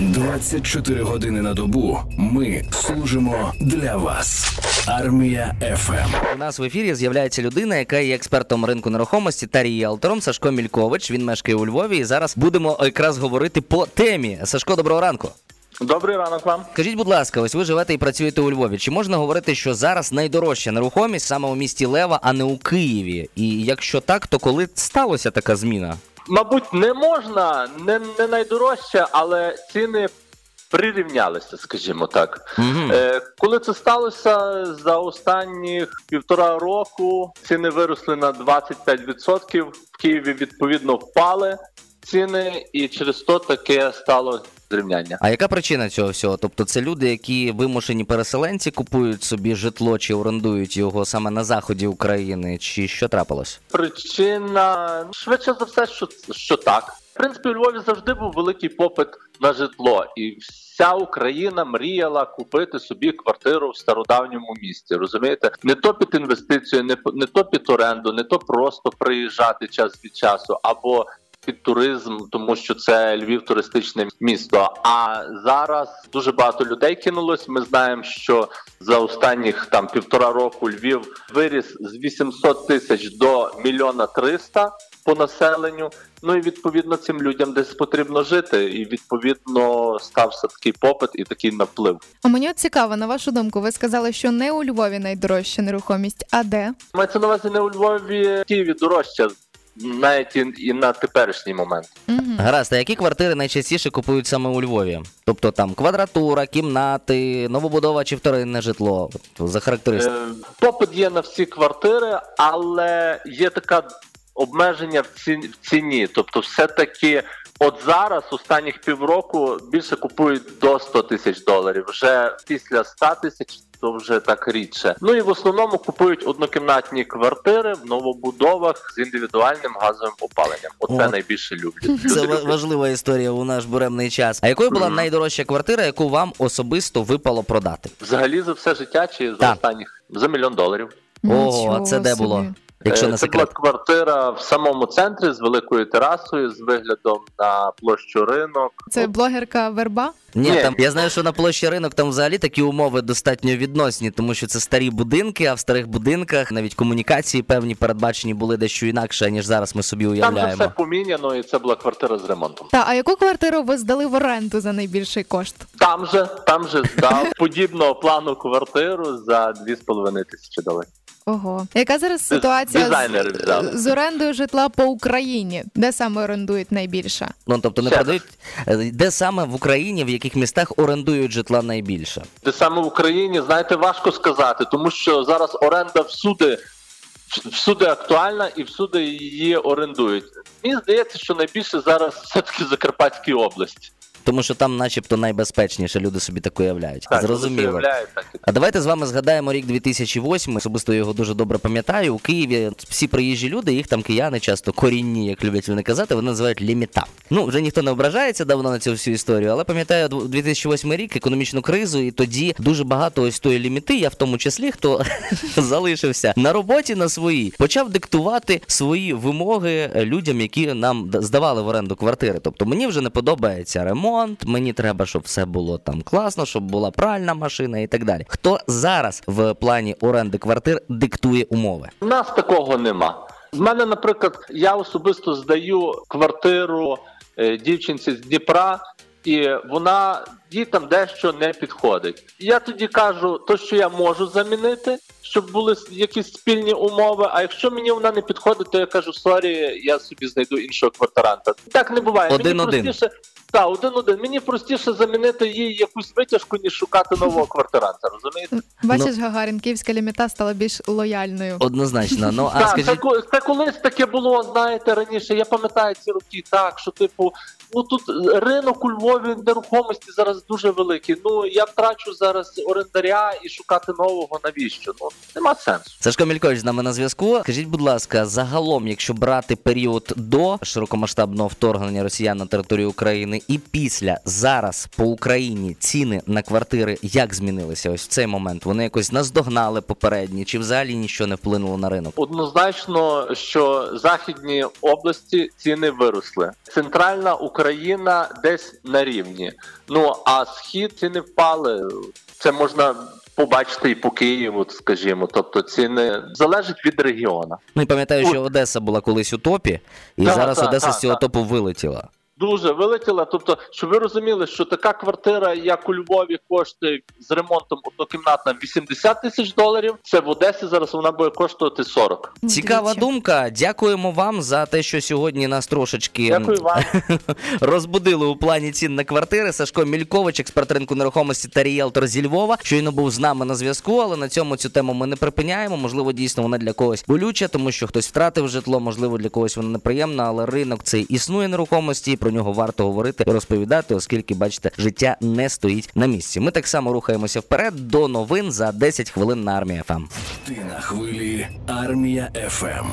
24 години на добу ми служимо для вас. Армія Ем. ФМ. У нас в ефірі з'являється людина, яка є експертом ринку нерухомості та ріелтором Сашко Мількович. Він мешкає у Львові. І зараз будемо якраз говорити по темі. Сашко, доброго ранку. Добрий ранок вам. Скажіть, будь ласка, ось ви живете і працюєте у Львові. Чи можна говорити, що зараз найдорожча нерухомість саме у місті Лева, а не у Києві? І якщо так, то коли сталося така зміна? Мабуть, не можна, не, не найдорожче, але ціни прирівнялися, скажімо так. Мгм. Е, коли це сталося за останніх півтора року, ціни виросли на 25%. В Києві відповідно впали ціни, і через то таке стало зрівняння. А яка причина цього всього? Тобто це люди, які вимушені переселенці купують собі житло чи орендують його саме на заході України, чи що трапилось? Причина швидше за все, що, що так. В принципі, у Львові завжди був великий попит на житло, і вся Україна мріяла купити собі квартиру в стародавньому місті. Розумієте, не то під інвестицію, не, не то під оренду, не то просто приїжджати час від часу, або під туризм, тому що це Львів туристичне місто. А зараз дуже багато людей кинулось. Ми знаємо, що за останніх там півтора року Львів виріс з 800 тисяч до мільйона 300 по населенню. Ну і відповідно цим людям десь потрібно жити, і відповідно стався такий попит і такий наплив. А мені от цікаво, на вашу думку, ви сказали, що не у Львові найдорожча нерухомість, а де? Мається на увазі не у Львові, в Києві дорожче, навіть і, і на теперішній момент. Гаразд, а які квартири найчастіше купують саме у Львові? Тобто там квадратура, кімнати, новобудова чи вторинне житло? От За характеристиками. Е, Попит є на всі квартири, але є така обмеження в ці- в ціні. Тобто, все-таки, от зараз, останніх півроку, більше купують до 100 тисяч доларів. Вже після 100 тисяч. То вже так рідше. Ну і в основному купують однокімнатні квартири в новобудовах з індивідуальним газовим опаленням. Оце О. найбільше люблять. Це Люди важлива історія у наш буремний час. А якою була mm. найдорожча квартира, яку вам особисто випало продати? Взагалі за все життя чи за Так. останніх за мільйон доларів. Ого, а це де було? Якщо Е, не Це була квартира в самому центрі з великою терасою, з виглядом на площу ринок. Це блогерка Верба? Ні, Ні. там я знаю, що на площі ринок там взагалі такі умови достатньо відносні, тому що це старі будинки, а в старих будинках навіть комунікації певні передбачені були дещо інакше, ніж зараз ми собі Там же все поміняно, і це була квартира з ремонтом. Та а яку квартиру ви здали в оренду за найбільший кошт? Там же, там же здав подібного плану квартиру за 2,5 тисячі доларів. Ого, яка зараз ситуація дизайнери взяли. з, з орендою житла по Україні? Де саме орендують найбільше? Ну тобто не Ще. продають Е, де саме в Україні, в яких містах орендують житла найбільше? Де саме в Україні, знаєте, важко сказати, тому що зараз оренда всюди, всюди актуальна і всюди її орендують. Мені здається, що найбільше зараз все-таки в Закарпатській області. Тому що там, начебто, найбезпечніше люди собі так уявляють. Так, Зрозуміло. уявляють, так А давайте з вами згадаємо рік 2008. Особисто його дуже добре пам'ятаю. У Києві всі приїжджі люди, їх там кияни часто корінні, як люблять вони казати, вони називають ліміта. Ну вже ніхто не ображається давно на цю всю історію, але пам'ятаю дв- 2008 рік, економічну кризу, і тоді дуже багато ось тої ліміти, я в тому числі, хто залишився на роботі на своїй, почав диктувати свої вимоги людям, які нам здавали в оренду квартири. Тобто мені вже не подобається ремонт, мені треба, щоб все було там класно, щоб була пральна машина і так далі. Хто зараз в плані оренди квартир диктує умови? У нас такого нема. З мене, наприклад, я особисто здаю квартиру е, дівчинці з Дніпра, і вона їй там дещо не підходить. Я тоді кажу, то що я можу замінити, щоб були якісь спільні умови. А якщо мені вона не підходить, то я кажу, sorry, я собі знайду іншого квартиранта. Так не буває. Один-один. Мені простіше, так, один-один. Мені простіше замінити їй якусь витяжку, ніж шукати нового квартиранта. Розумієте? Бачиш, Гагарін, київська ліміта стала більш лояльною. Однозначно. Ну а Так, це, скажіть, ко- це колись таке було, знаєте, раніше. Я пам'ятаю ці роки, так, що типу, ну тут ринок у Львові нерухомості зараз дуже великий. Ну я втрачу зараз орендаря і шукати нового навіщо? Ну нема сенсу. Сашко Мількович з нами на зв'язку. Скажіть, будь ласка, загалом, якщо брати період до широкомасштабного вторгнення росіян на територію України і після зараз по Україні ціни на квартири як змінилися? Ось в цей момент вони якось наздогнали попередні, чи взагалі нічого не вплинуло на ринок? Однозначно, що західні області ціни виросли. Центральна Україна десь на рівні. Ну а схід ціни впали. Це можна побачити і по Києву, скажімо. Тобто ціни залежить від регіону. Ну і пам'ятаю, що Одеса була колись у топі, і да, зараз так, Одеса так, з цього топу вилетіла. Дуже вилетіла. Тобто, щоб ви розуміли, що така квартира, як у Львові, коштує з ремонтом однокімнатна 80 тисяч доларів. Це в Одесі зараз вона буде коштувати 40. Цікава думка. Дякуємо вам за те, що сьогодні нас трошечки Дякую вам. розбудили у плані цін на квартири. Сашко Мількович, експерт ринку нерухомості та ріелтор зі Львова. Щойно був з нами на зв'язку, але на цьому цю тему ми не припиняємо. Можливо, дійсно вона для когось болюча, тому що хтось втратив житло, можливо, для когось вона неприємна, але ринок цей існує нерухомості, про нього варто говорити розповідати, оскільки, бачите, життя не стоїть на місці. Ми так само рухаємося вперед до новин за 10 хвилин на армія ФМ. Ти на хвилі Армія ФМ.